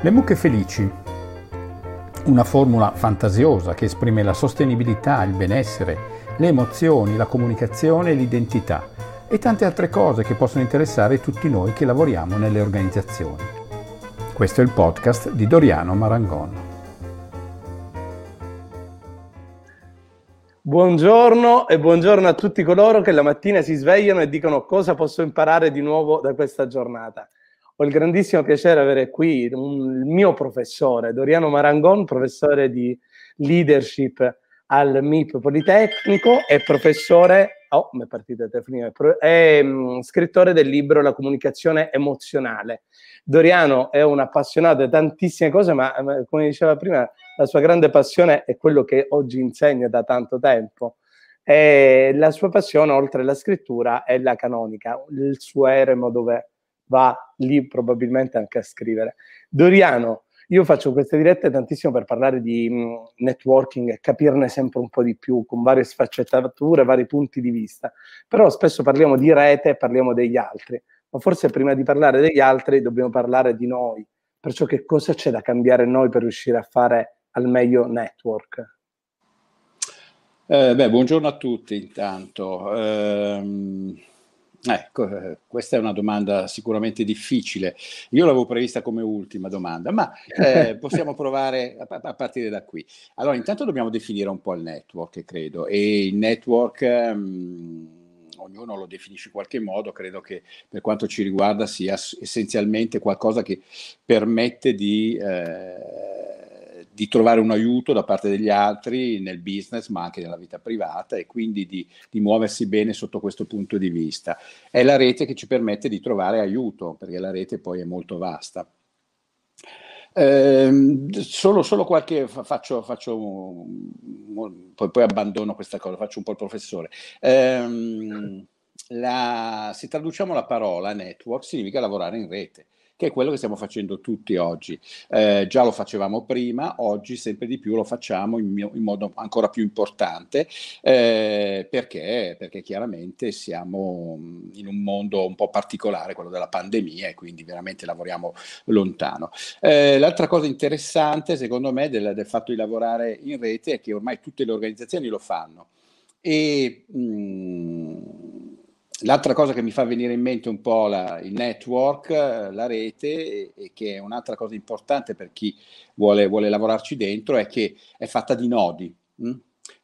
Le mucche felici, una formula fantasiosa che esprime la sostenibilità, il benessere, le emozioni, la comunicazione e l'identità e tante altre cose che possono interessare tutti noi che lavoriamo nelle organizzazioni. Questo è il podcast di Doriano Marangon. Buongiorno e buongiorno a tutti coloro che la mattina si svegliano e dicono cosa posso imparare di nuovo da questa giornata ho il grandissimo piacere di avere qui il mio professore, Doriano Marangon, professore di leadership al MIP Politecnico e professore, oh, mi è partita la telefonia, è um, scrittore del libro La comunicazione emozionale. Doriano è un appassionato di tantissime cose, ma come diceva prima, la sua grande passione è quello che oggi insegna da tanto tempo. E la sua passione, oltre alla scrittura, è la canonica, il suo eremo dove va lì probabilmente anche a scrivere. Doriano, io faccio queste dirette tantissimo per parlare di mm, networking e capirne sempre un po' di più con varie sfaccettature, vari punti di vista, però spesso parliamo di rete e parliamo degli altri, ma forse prima di parlare degli altri dobbiamo parlare di noi, perciò che cosa c'è da cambiare noi per riuscire a fare al meglio network? Eh, beh, buongiorno a tutti intanto. Eh, Ecco, eh, questa è una domanda sicuramente difficile. Io l'avevo prevista come ultima domanda, ma eh, possiamo provare a, a, partire da qui. Allora, intanto dobbiamo definire un po' il network, credo, e il network... Um, ognuno lo definisce in qualche modo, credo che per quanto ci riguarda sia essenzialmente qualcosa che permette di eh, di trovare un aiuto da parte degli altri nel business, ma anche nella vita privata e quindi di, di, muoversi bene sotto questo punto di vista. È la rete che ci permette di trovare aiuto, perché la rete poi è molto vasta. Eh, solo, solo, qualche faccio, faccio poi, poi, abbandono questa cosa, faccio un po' il professore. Eh, la, se traduciamo la parola network significa lavorare in rete che è quello che stiamo facendo tutti oggi. Eh, già lo facevamo prima, oggi sempre di più lo facciamo in, mio, in modo ancora più importante, eh, perché? perché chiaramente siamo in un mondo un po' particolare, quello della pandemia, e quindi veramente lavoriamo lontano. Eh, l'altra cosa interessante, secondo me, del, del fatto di lavorare in rete è che ormai tutte le organizzazioni lo fanno. E mh, mm, L'altra cosa che mi fa venire in mente un po' la, il network, la rete, e, che è un'altra cosa importante per chi vuole, vuole lavorarci dentro, è che è fatta di nodi. Mh?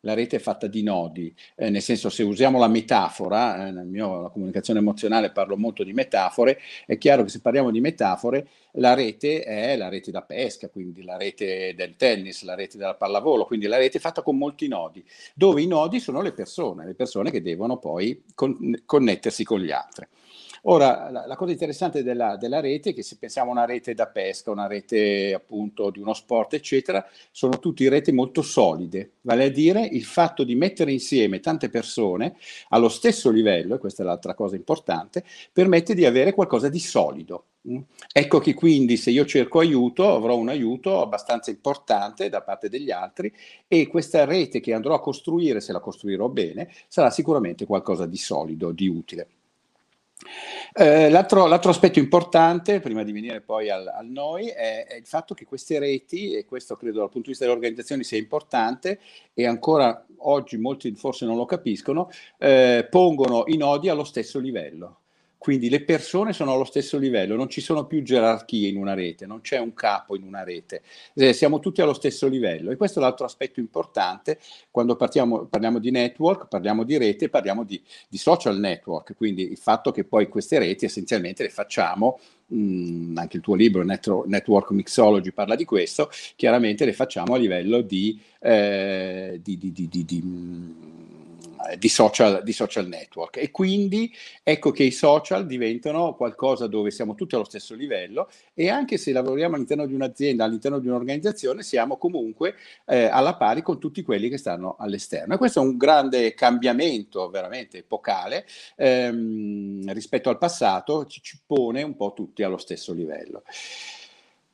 La rete è fatta di nodi, eh, nel senso se usiamo la metafora, eh, nella comunicazione emozionale parlo molto di metafore, è chiaro che se parliamo di metafore la rete è la rete da pesca, quindi la rete del tennis, la rete della pallavolo, quindi la rete è fatta con molti nodi, dove i nodi sono le persone, le persone che devono poi con- connettersi con gli altri. Ora, la, la cosa interessante della, della, rete è che se pensiamo a una rete da pesca, una rete appunto di uno sport, eccetera, sono tutte reti molto solide, vale a dire il fatto di mettere insieme tante persone allo stesso livello, e questa è l'altra cosa importante, permette di avere qualcosa di solido. Mm? Ecco che quindi se io cerco aiuto avrò un aiuto abbastanza importante da parte degli altri e questa rete che andrò a costruire, se la costruirò bene, sarà sicuramente qualcosa di solido, di utile. Eh, l'altro, l'altro, aspetto importante, prima di venire poi al, al noi, è, è, il fatto che queste reti, e questo credo dal punto di vista delle organizzazioni sia importante, e ancora oggi molti forse non lo capiscono, eh, pongono i nodi allo stesso livello. Quindi le persone sono allo stesso livello, non ci sono più gerarchie in una rete, non c'è un capo in una rete, eh, siamo tutti allo stesso livello. E questo è l'altro aspetto importante quando partiamo, parliamo di network, parliamo di rete, parliamo di, di, social network, quindi il fatto che poi queste reti essenzialmente le facciamo, mh, mm, anche il tuo libro Network Mixology parla di questo, chiaramente le facciamo a livello di, eh, di, di, eh, di social, di social network e quindi ecco che i social diventano qualcosa dove siamo tutti allo stesso livello e anche se lavoriamo all'interno di un'azienda, all'interno di un'organizzazione, siamo comunque eh, alla pari con tutti quelli che stanno all'esterno. E questo è un grande cambiamento veramente epocale ehm, rispetto al passato, ci, ci pone un po' tutti allo stesso livello.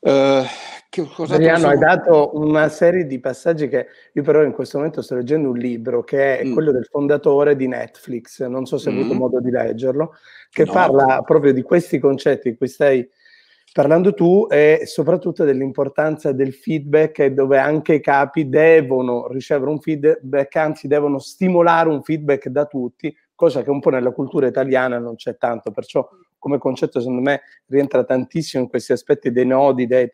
Uh, Adriano, hai dato una serie di passaggi che io però in questo momento sto leggendo un libro che è mm. quello del fondatore di Netflix, non so se hai mm. avuto modo di leggerlo, che no. parla proprio di questi concetti di cui stai parlando tu e soprattutto dell'importanza del feedback dove anche i capi devono ricevere un feedback, anzi devono stimolare un feedback da tutti, cosa che un po' nella cultura italiana non c'è tanto, perciò come concetto secondo me rientra tantissimo in questi aspetti dei nodi, dei,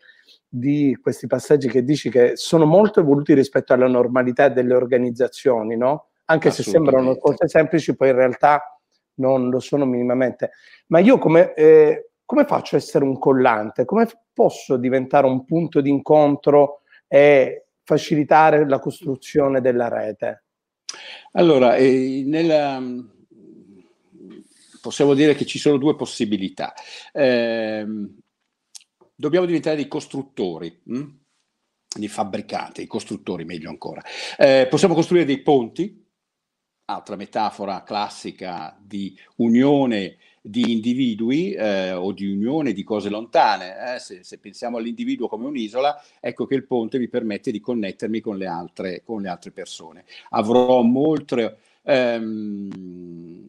di questi passaggi che dici che sono molto evoluti rispetto alla normalità delle organizzazioni, no? Anche se sembrano cose semplici, poi in realtà non lo sono minimamente. Ma io come, eh, come faccio a essere un collante? Come posso diventare un punto di incontro e facilitare la costruzione della rete? Allora, eh, nella, possiamo dire che ci sono due possibilità. Eh, dobbiamo diventare dei costruttori. Hm? di fabbricati, i costruttori meglio ancora. Eh, possiamo costruire dei ponti, altra metafora classica di unione di individui eh, o di unione di cose lontane. Eh? Se, se, pensiamo all'individuo come un'isola, ecco che il ponte mi permette di connettermi con le altre, con le altre persone. Avrò molte... Ehm,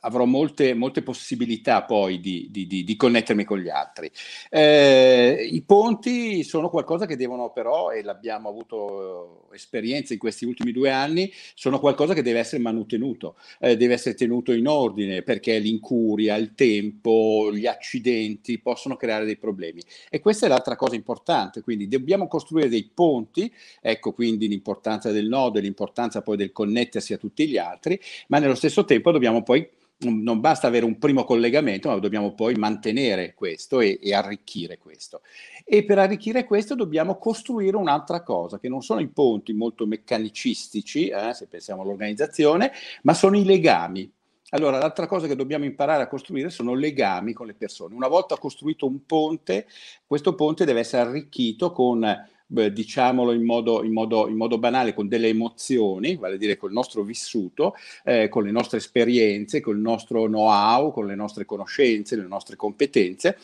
avrò molte, molte possibilità poi di, di, di, di, connettermi con gli altri. Eh, I ponti sono qualcosa che devono però, e l'abbiamo avuto esperienza in questi ultimi due anni, sono qualcosa che deve essere mantenuto, eh, deve essere tenuto in ordine perché l'incuria, il tempo, gli accidenti possono creare dei problemi. E questa è l'altra cosa importante, quindi dobbiamo costruire dei ponti, ecco quindi l'importanza del nodo e l'importanza poi del connettersi a tutti gli altri, ma nello stesso tempo dobbiamo poi non basta avere un primo collegamento, ma dobbiamo poi mantenere questo e, e, arricchire questo. E per arricchire questo dobbiamo costruire un'altra cosa, che non sono i ponti molto meccanicistici, eh, se pensiamo all'organizzazione, ma sono i legami. Allora, l'altra cosa che dobbiamo imparare a costruire sono legami con le persone. Una volta costruito un ponte, questo ponte deve essere arricchito con diciamolo in modo, in, modo, in modo, banale, con delle emozioni, vale a dire col nostro vissuto, eh, con le nostre esperienze, con il nostro know-how, con le nostre conoscenze, le nostre competenze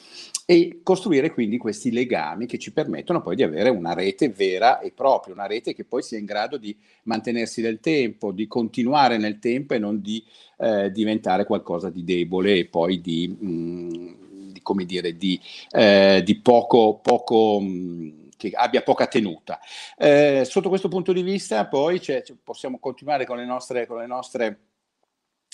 e costruire quindi questi legami che ci permettono poi di avere una rete vera e propria, una rete che poi sia in grado di mantenersi nel tempo, di continuare nel tempo e non di eh, diventare qualcosa di debole e poi di, mh, mm, di come dire, di, eh, di poco, poco mh, mm, che abbia poca tenuta. Eh, sotto questo punto di vista poi possiamo continuare con le nostre, con le nostre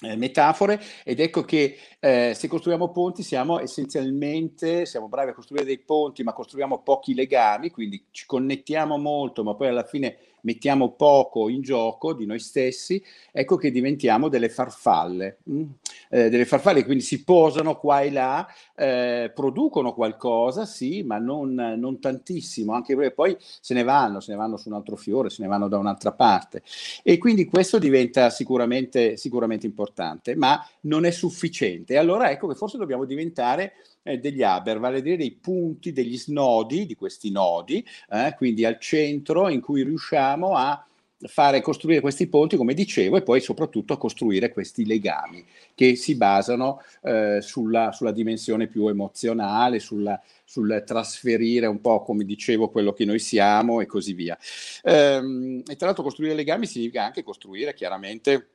eh, metafore ed ecco che eh, se costruiamo ponti siamo essenzialmente, siamo bravi a costruire dei ponti ma costruiamo pochi legami, quindi ci connettiamo molto ma poi alla fine mettiamo poco in gioco di noi stessi, ecco che diventiamo delle farfalle, mm? eh, delle farfalle quindi si posano qua e là, eh, producono qualcosa, sì, ma non, non, tantissimo, anche perché poi se ne vanno, se ne vanno su un altro fiore, se ne vanno da un'altra parte. E quindi questo diventa sicuramente, sicuramente importante, ma non è sufficiente. E allora ecco che forse dobbiamo diventare eh, degli haber, vale a dire dei punti, degli snodi di questi nodi, eh, quindi al centro in cui riusciamo a fare costruire questi ponti, come dicevo, e poi soprattutto a costruire questi legami che si basano eh, sulla, sulla, dimensione più emozionale, sulla, sul trasferire un po', come dicevo, quello che noi siamo e così via. Ehm, e tra l'altro costruire legami significa anche costruire chiaramente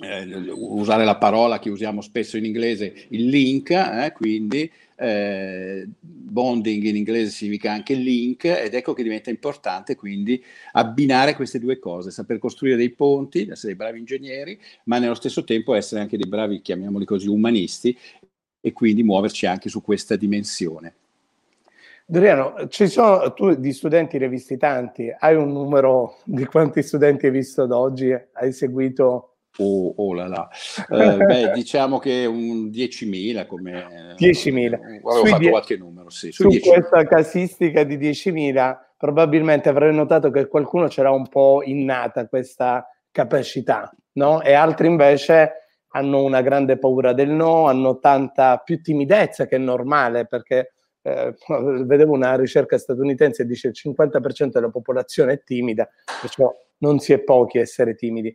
eh, usare la parola che usiamo spesso in inglese, il link, eh, quindi eh, bonding in inglese significa anche link ed ecco che diventa importante quindi abbinare queste due cose, saper costruire dei ponti, essere dei bravi ingegneri, ma nello stesso tempo essere anche dei bravi, chiamiamoli così, umanisti e quindi muoverci anche su questa dimensione. Doriano, ci sono tu di studenti rivisti tanti, hai un numero di quanti studenti hai visto ad oggi? Hai seguito Oh, oh là là. Eh, beh, diciamo che un 10.000 come... 10.000. Avevo Sui fatto die- qualche numero, sì. Su 10.000. questa casistica di 10.000 probabilmente avrei notato che qualcuno c'era un po' innata questa capacità, no? E altri invece hanno una grande paura del no, hanno tanta più timidezza che è normale perché eh, vedevo una ricerca statunitense che dice il 50% della popolazione è timida, perciò non si è pochi a essere timidi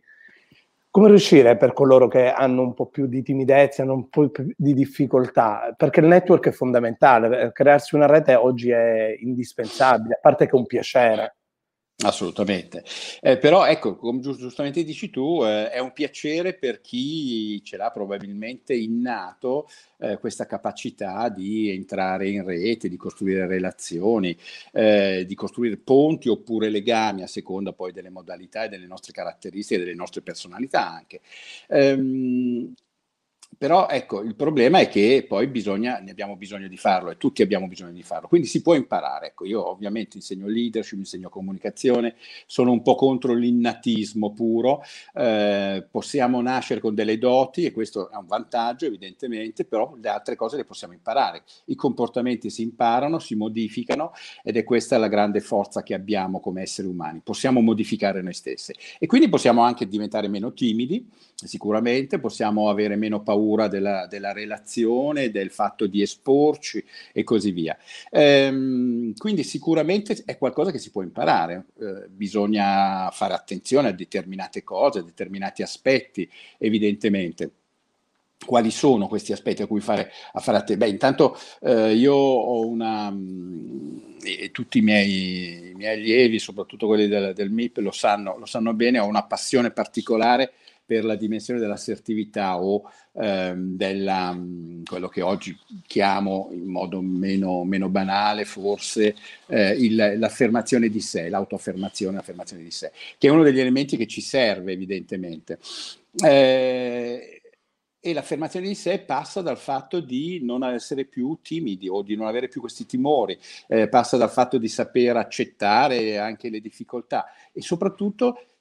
come riuscire per coloro che hanno un po' più di timidezza, hanno un po' più di difficoltà? Perché il network è fondamentale, crearsi una rete oggi è indispensabile, a parte che è un piacere. Assolutamente, eh, però ecco, come giustamente dici tu, eh, è un piacere per chi ce l'ha probabilmente innato eh, questa capacità di entrare in rete, di costruire relazioni, eh, di costruire ponti oppure legami a seconda poi delle modalità e delle nostre caratteristiche, delle nostre personalità anche. Ehm, però ecco, il problema è che poi bisogna, ne abbiamo bisogno di farlo e tutti abbiamo bisogno di farlo, quindi si può imparare. Ecco, io ovviamente insegno leadership, insegno comunicazione, sono un po' contro l'innatismo puro, eh, possiamo nascere con delle doti e questo è un vantaggio evidentemente, però le altre cose le possiamo imparare. I comportamenti si imparano, si modificano ed è questa la grande forza che abbiamo come esseri umani, possiamo modificare noi stessi e quindi possiamo anche diventare meno timidi, sicuramente, possiamo avere meno paura paura della, della, relazione, del fatto di esporci e così via. Ehm, quindi sicuramente è qualcosa che si può imparare, eh, bisogna fare attenzione a determinate cose, a determinati aspetti, evidentemente quali sono questi aspetti a cui fare, a fare attenzione? Beh, intanto eh, io ho una, mh, e tutti i miei, i miei, allievi, soprattutto quelli del, del MIP, lo sanno, lo sanno, bene, ho una passione particolare per la dimensione dell'assertività o ehm, della, mm, quello che oggi chiamo in modo meno, meno banale forse eh, il, l'affermazione di sé, l'autoaffermazione, l'affermazione di sé, che è uno degli elementi che ci serve evidentemente. Eh, e l'affermazione di sé passa dal fatto di non essere più timidi o di non avere più questi timori, eh, passa dal fatto di saper accettare anche le difficoltà e soprattutto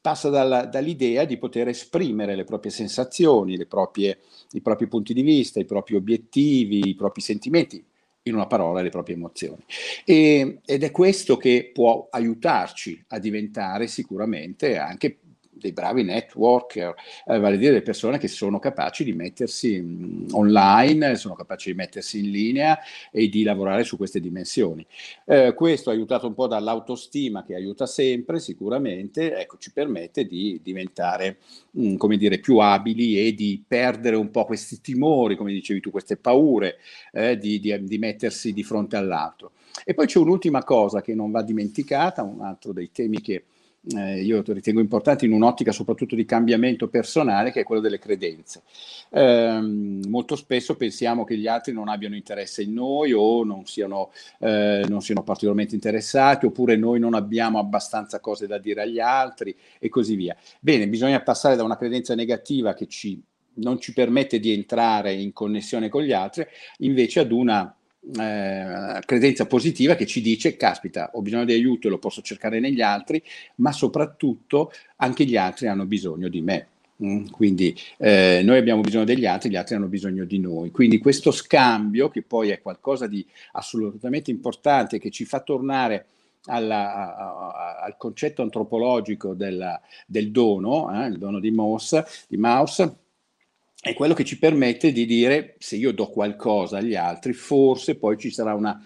passa dalla, dall'idea di poter esprimere le proprie sensazioni, le proprie, i propri punti di vista, i propri obiettivi, i propri sentimenti, in una parola le proprie emozioni. E, ed è questo che può aiutarci a diventare sicuramente anche dei bravi networker, eh, vale a dire delle persone che sono capaci di mettersi mh, online, sono capaci di mettersi in linea e di lavorare su queste dimensioni. Eh, questo aiutato un po' dall'autostima che aiuta sempre sicuramente, ecco, ci permette di diventare, mh, come dire, più abili e di perdere un po' questi timori, come dicevi tu, queste paure eh, di, di, di mettersi di fronte all'altro. E poi c'è un'ultima cosa che non va dimenticata, un altro dei temi che eh, io ritengo importante in un'ottica soprattutto di cambiamento personale, che è quello delle credenze. Eh, molto spesso pensiamo che gli altri non abbiano interesse in noi o non siano, eh, non siano particolarmente interessati, oppure noi non abbiamo abbastanza cose da dire agli altri e così via. Bene, bisogna passare da una credenza negativa che ci, non ci permette di entrare in connessione con gli altri, invece ad una eh, credenza positiva che ci dice, caspita, ho bisogno di aiuto e lo posso cercare negli altri, ma soprattutto anche gli altri hanno bisogno di me. Mm, quindi eh, noi abbiamo bisogno degli altri, gli altri hanno bisogno di noi. Quindi questo scambio, che poi è qualcosa di assolutamente importante, che ci fa tornare alla, a, a, al concetto antropologico della, del dono, eh, il dono di Mauss, di Mauss è quello che ci permette di dire se io do qualcosa agli altri, forse poi ci sarà una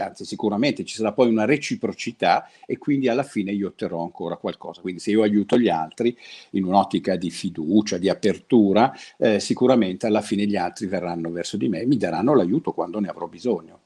anzi sicuramente ci sarà poi una reciprocità e quindi alla fine io otterrò ancora qualcosa. Quindi se io aiuto gli altri in un'ottica di fiducia, di apertura, eh, sicuramente alla fine gli altri verranno verso di me e mi daranno l'aiuto quando ne avrò bisogno.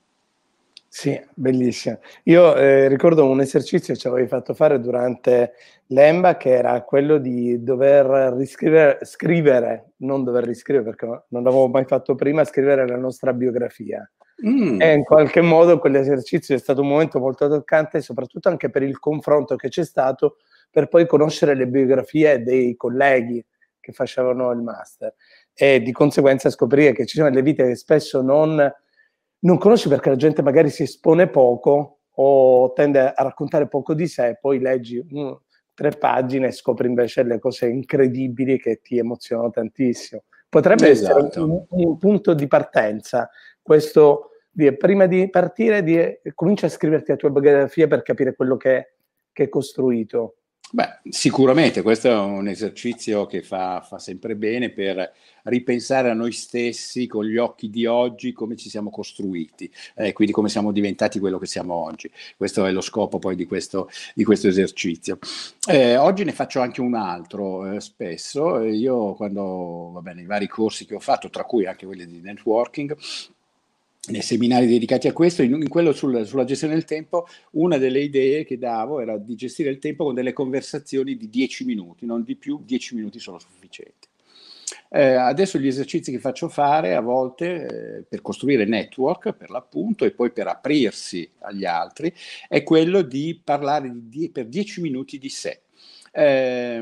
Sì, bellissimo. Io eh, ricordo un esercizio che ci avevi fatto fare durante l'EMBA che era quello di dover riscrivere, scrivere, non dover riscrivere perché non l'avevo mai fatto prima, scrivere la nostra biografia. Mm. E in qualche modo quell'esercizio è stato un momento molto toccante, soprattutto anche per il confronto che c'è stato per poi conoscere le biografie dei colleghi che facevano il master e di conseguenza scoprire che ci sono delle vite che spesso non non conosci perché la gente magari si espone poco o tende a raccontare poco di sé, poi leggi mm, tre pagine e scopri invece le cose incredibili che ti emozionano tantissimo. Potrebbe esatto. essere un, un, punto di partenza questo di, prima di partire, di, comincia a scriverti la tua biografia per capire quello che, che hai costruito. Beh, sicuramente questo è un esercizio che fa, fa, sempre bene per ripensare a noi stessi con gli occhi di oggi, come ci siamo costruiti, eh, quindi come siamo diventati quello che siamo oggi. Questo è lo scopo poi di questo, di questo esercizio. Eh, oggi ne faccio anche un altro eh, spesso. Io quando, va bene, i vari corsi che ho fatto, tra cui anche quelli di networking, nei seminari dedicati a questo, in, in quello sul, sulla gestione del tempo, una delle idee che davo era di gestire il tempo con delle conversazioni di 10 minuti, non di più, 10 minuti sono sufficienti. Eh, adesso gli esercizi che faccio fare a volte eh, per costruire network, per l'appunto, e poi per aprirsi agli altri, è quello di parlare di, per 10 minuti di sé. Eh,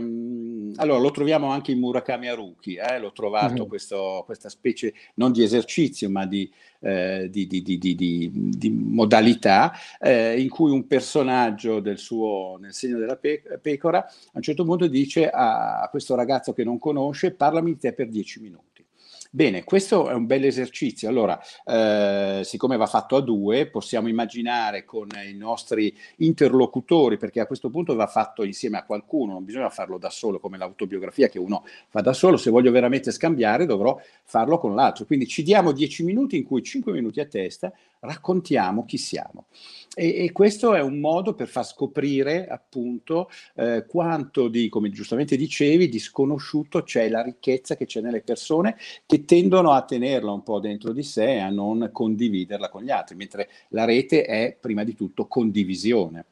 allora, lo troviamo anche in Murakami Haruki, eh? l'ho trovato mm-hmm. questo, questa specie non di esercizio, ma di, eh, di, di, di modalità eh, in cui un personaggio del suo, nel segno della pe- pecora, a un certo punto dice a, a questo ragazzo che non conosce, parlami di te per dieci minuti. Bene, questo è un bel esercizio. Allora, eh, siccome va fatto a due, possiamo immaginare con i nostri interlocutori, perché a questo punto va fatto insieme a qualcuno, non bisogna farlo da solo come l'autobiografia che uno fa da solo. Se voglio veramente scambiare, dovrò farlo con l'altro. Quindi ci diamo dieci minuti in cui cinque minuti a testa raccontiamo chi siamo. E, e, questo è un modo per far scoprire appunto eh, quanto di, come giustamente dicevi, di sconosciuto c'è la ricchezza che c'è nelle persone che tendono a tenerla un po' dentro di sé e a non condividerla con gli altri, mentre la rete è prima di tutto condivisione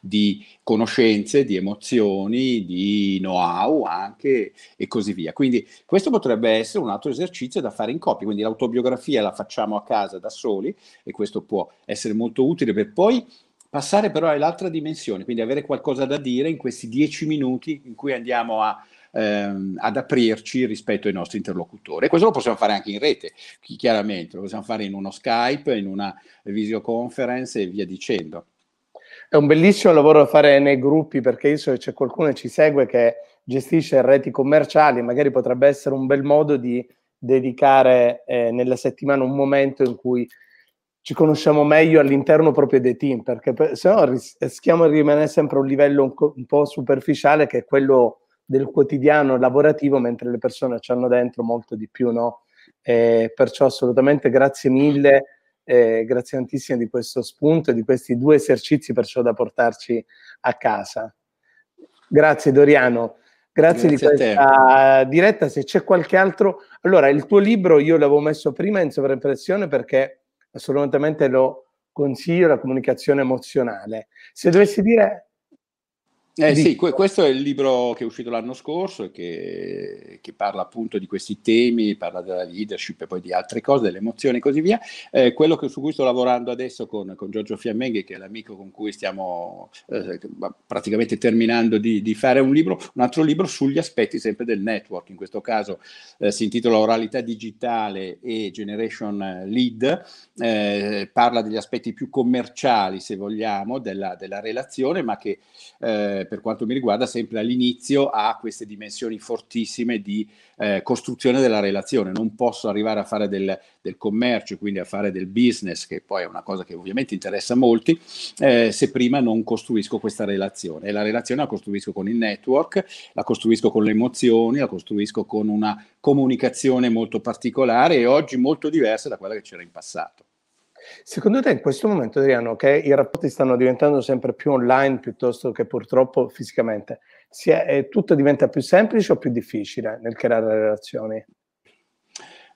di conoscenze, di emozioni, di know-how anche e così via. Quindi questo potrebbe essere un altro esercizio da fare in coppia, quindi l'autobiografia la facciamo a casa da soli e questo può essere molto utile per poi passare però all'altra dimensione, quindi avere qualcosa da dire in questi dieci minuti in cui andiamo a, ehm, ad aprirci rispetto ai nostri interlocutori. E questo lo possiamo fare anche in rete, chiaramente, lo possiamo fare in uno Skype, in una videoconference e via dicendo. È un bellissimo lavoro da fare nei gruppi perché io so che c'è qualcuno che ci segue che gestisce reti commerciali, magari potrebbe essere un bel modo di dedicare eh, nella settimana un momento in cui ci conosciamo meglio all'interno proprio dei team, perché per, se no rischiamo di rimanere sempre a un livello un, co- un, po' superficiale che è quello del quotidiano lavorativo, mentre le persone ci hanno dentro molto di più, no? E perciò assolutamente grazie mille, eh, grazie tantissimo di questo spunto e di questi due esercizi perciò da portarci a casa. Grazie Doriano. Grazie, grazie di questa diretta. Se c'è qualche altro, allora il tuo libro io l'avevo messo prima in sovraimpressione perché assolutamente lo consiglio, la comunicazione emozionale. Se dovessi dire eh sì, questo è il libro che è uscito l'anno scorso e che, che, parla appunto di questi temi, parla della leadership e poi di altre cose, delle emozioni e così via. Eh, quello che, su cui sto lavorando adesso con, con Giorgio Fiammenghi, che è l'amico con cui stiamo eh, praticamente terminando di, di, fare un libro, un altro libro sugli aspetti sempre del network. In questo caso eh, si intitola Oralità digitale e Generation Lead, eh, parla degli aspetti più commerciali, se vogliamo, della, della relazione, ma che eh, per quanto mi riguarda, sempre all'inizio ha queste dimensioni fortissime di eh, costruzione della relazione. Non posso arrivare a fare del, del, commercio, quindi a fare del business, che poi è una cosa che ovviamente interessa molti, eh, se prima non costruisco questa relazione. E la relazione la costruisco con il network, la costruisco con le emozioni, la costruisco con una comunicazione molto particolare e oggi molto diversa da quella che c'era in passato. Secondo te in questo momento, Adriano, che i rapporti stanno diventando sempre più online piuttosto che purtroppo fisicamente, è, è, tutto diventa più semplice o più difficile nel creare relazioni?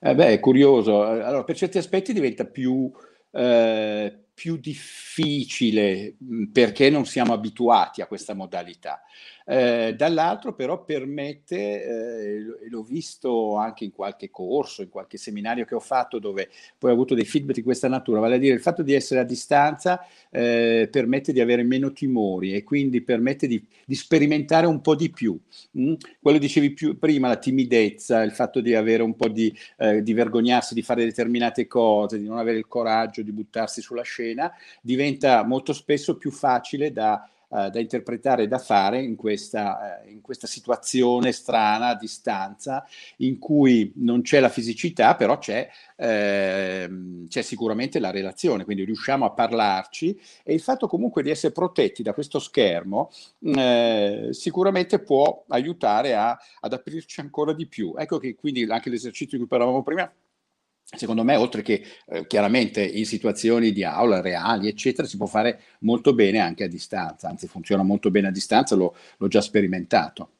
Eh beh, è curioso. Allora, per certi aspetti diventa più, eh, più difficile perché non siamo abituati a questa modalità. Eh, dall'altro però permette, eh, l'ho visto anche in qualche corso, in qualche seminario che ho fatto dove poi ho avuto dei feedback di questa natura, vale a dire il fatto di essere a distanza eh, permette di avere meno timori e quindi permette di, di sperimentare un po' di più. Mm? Quello dicevi più, prima, la timidezza, il fatto di avere un po' di, eh, di vergognarsi di fare determinate cose, di non avere il coraggio di buttarsi sulla scena, diventa molto spesso più facile da eh, da interpretare e da fare in questa, eh, in questa situazione strana a distanza in cui non c'è la fisicità, però c'è, eh, c'è sicuramente la relazione, quindi riusciamo a parlarci e il fatto comunque di essere protetti da questo schermo eh, sicuramente può aiutare a, ad aprirci ancora di più. Ecco che quindi anche l'esercizio di cui parlavamo prima secondo me, oltre che eh, chiaramente in situazioni di aula reali, eccetera, si può fare molto bene anche a distanza, anzi funziona molto bene a distanza, l'ho, l'ho già sperimentato.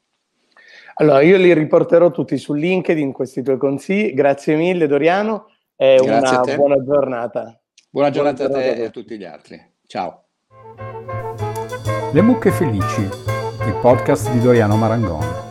Allora, io li riporterò tutti su LinkedIn questi tuoi consigli. Grazie mille Doriano. e Grazie una buona giornata. Buona giornata, buona giornata a te e a tutti gli altri. Ciao. Le mucche felici, il podcast di Doriano Marangon.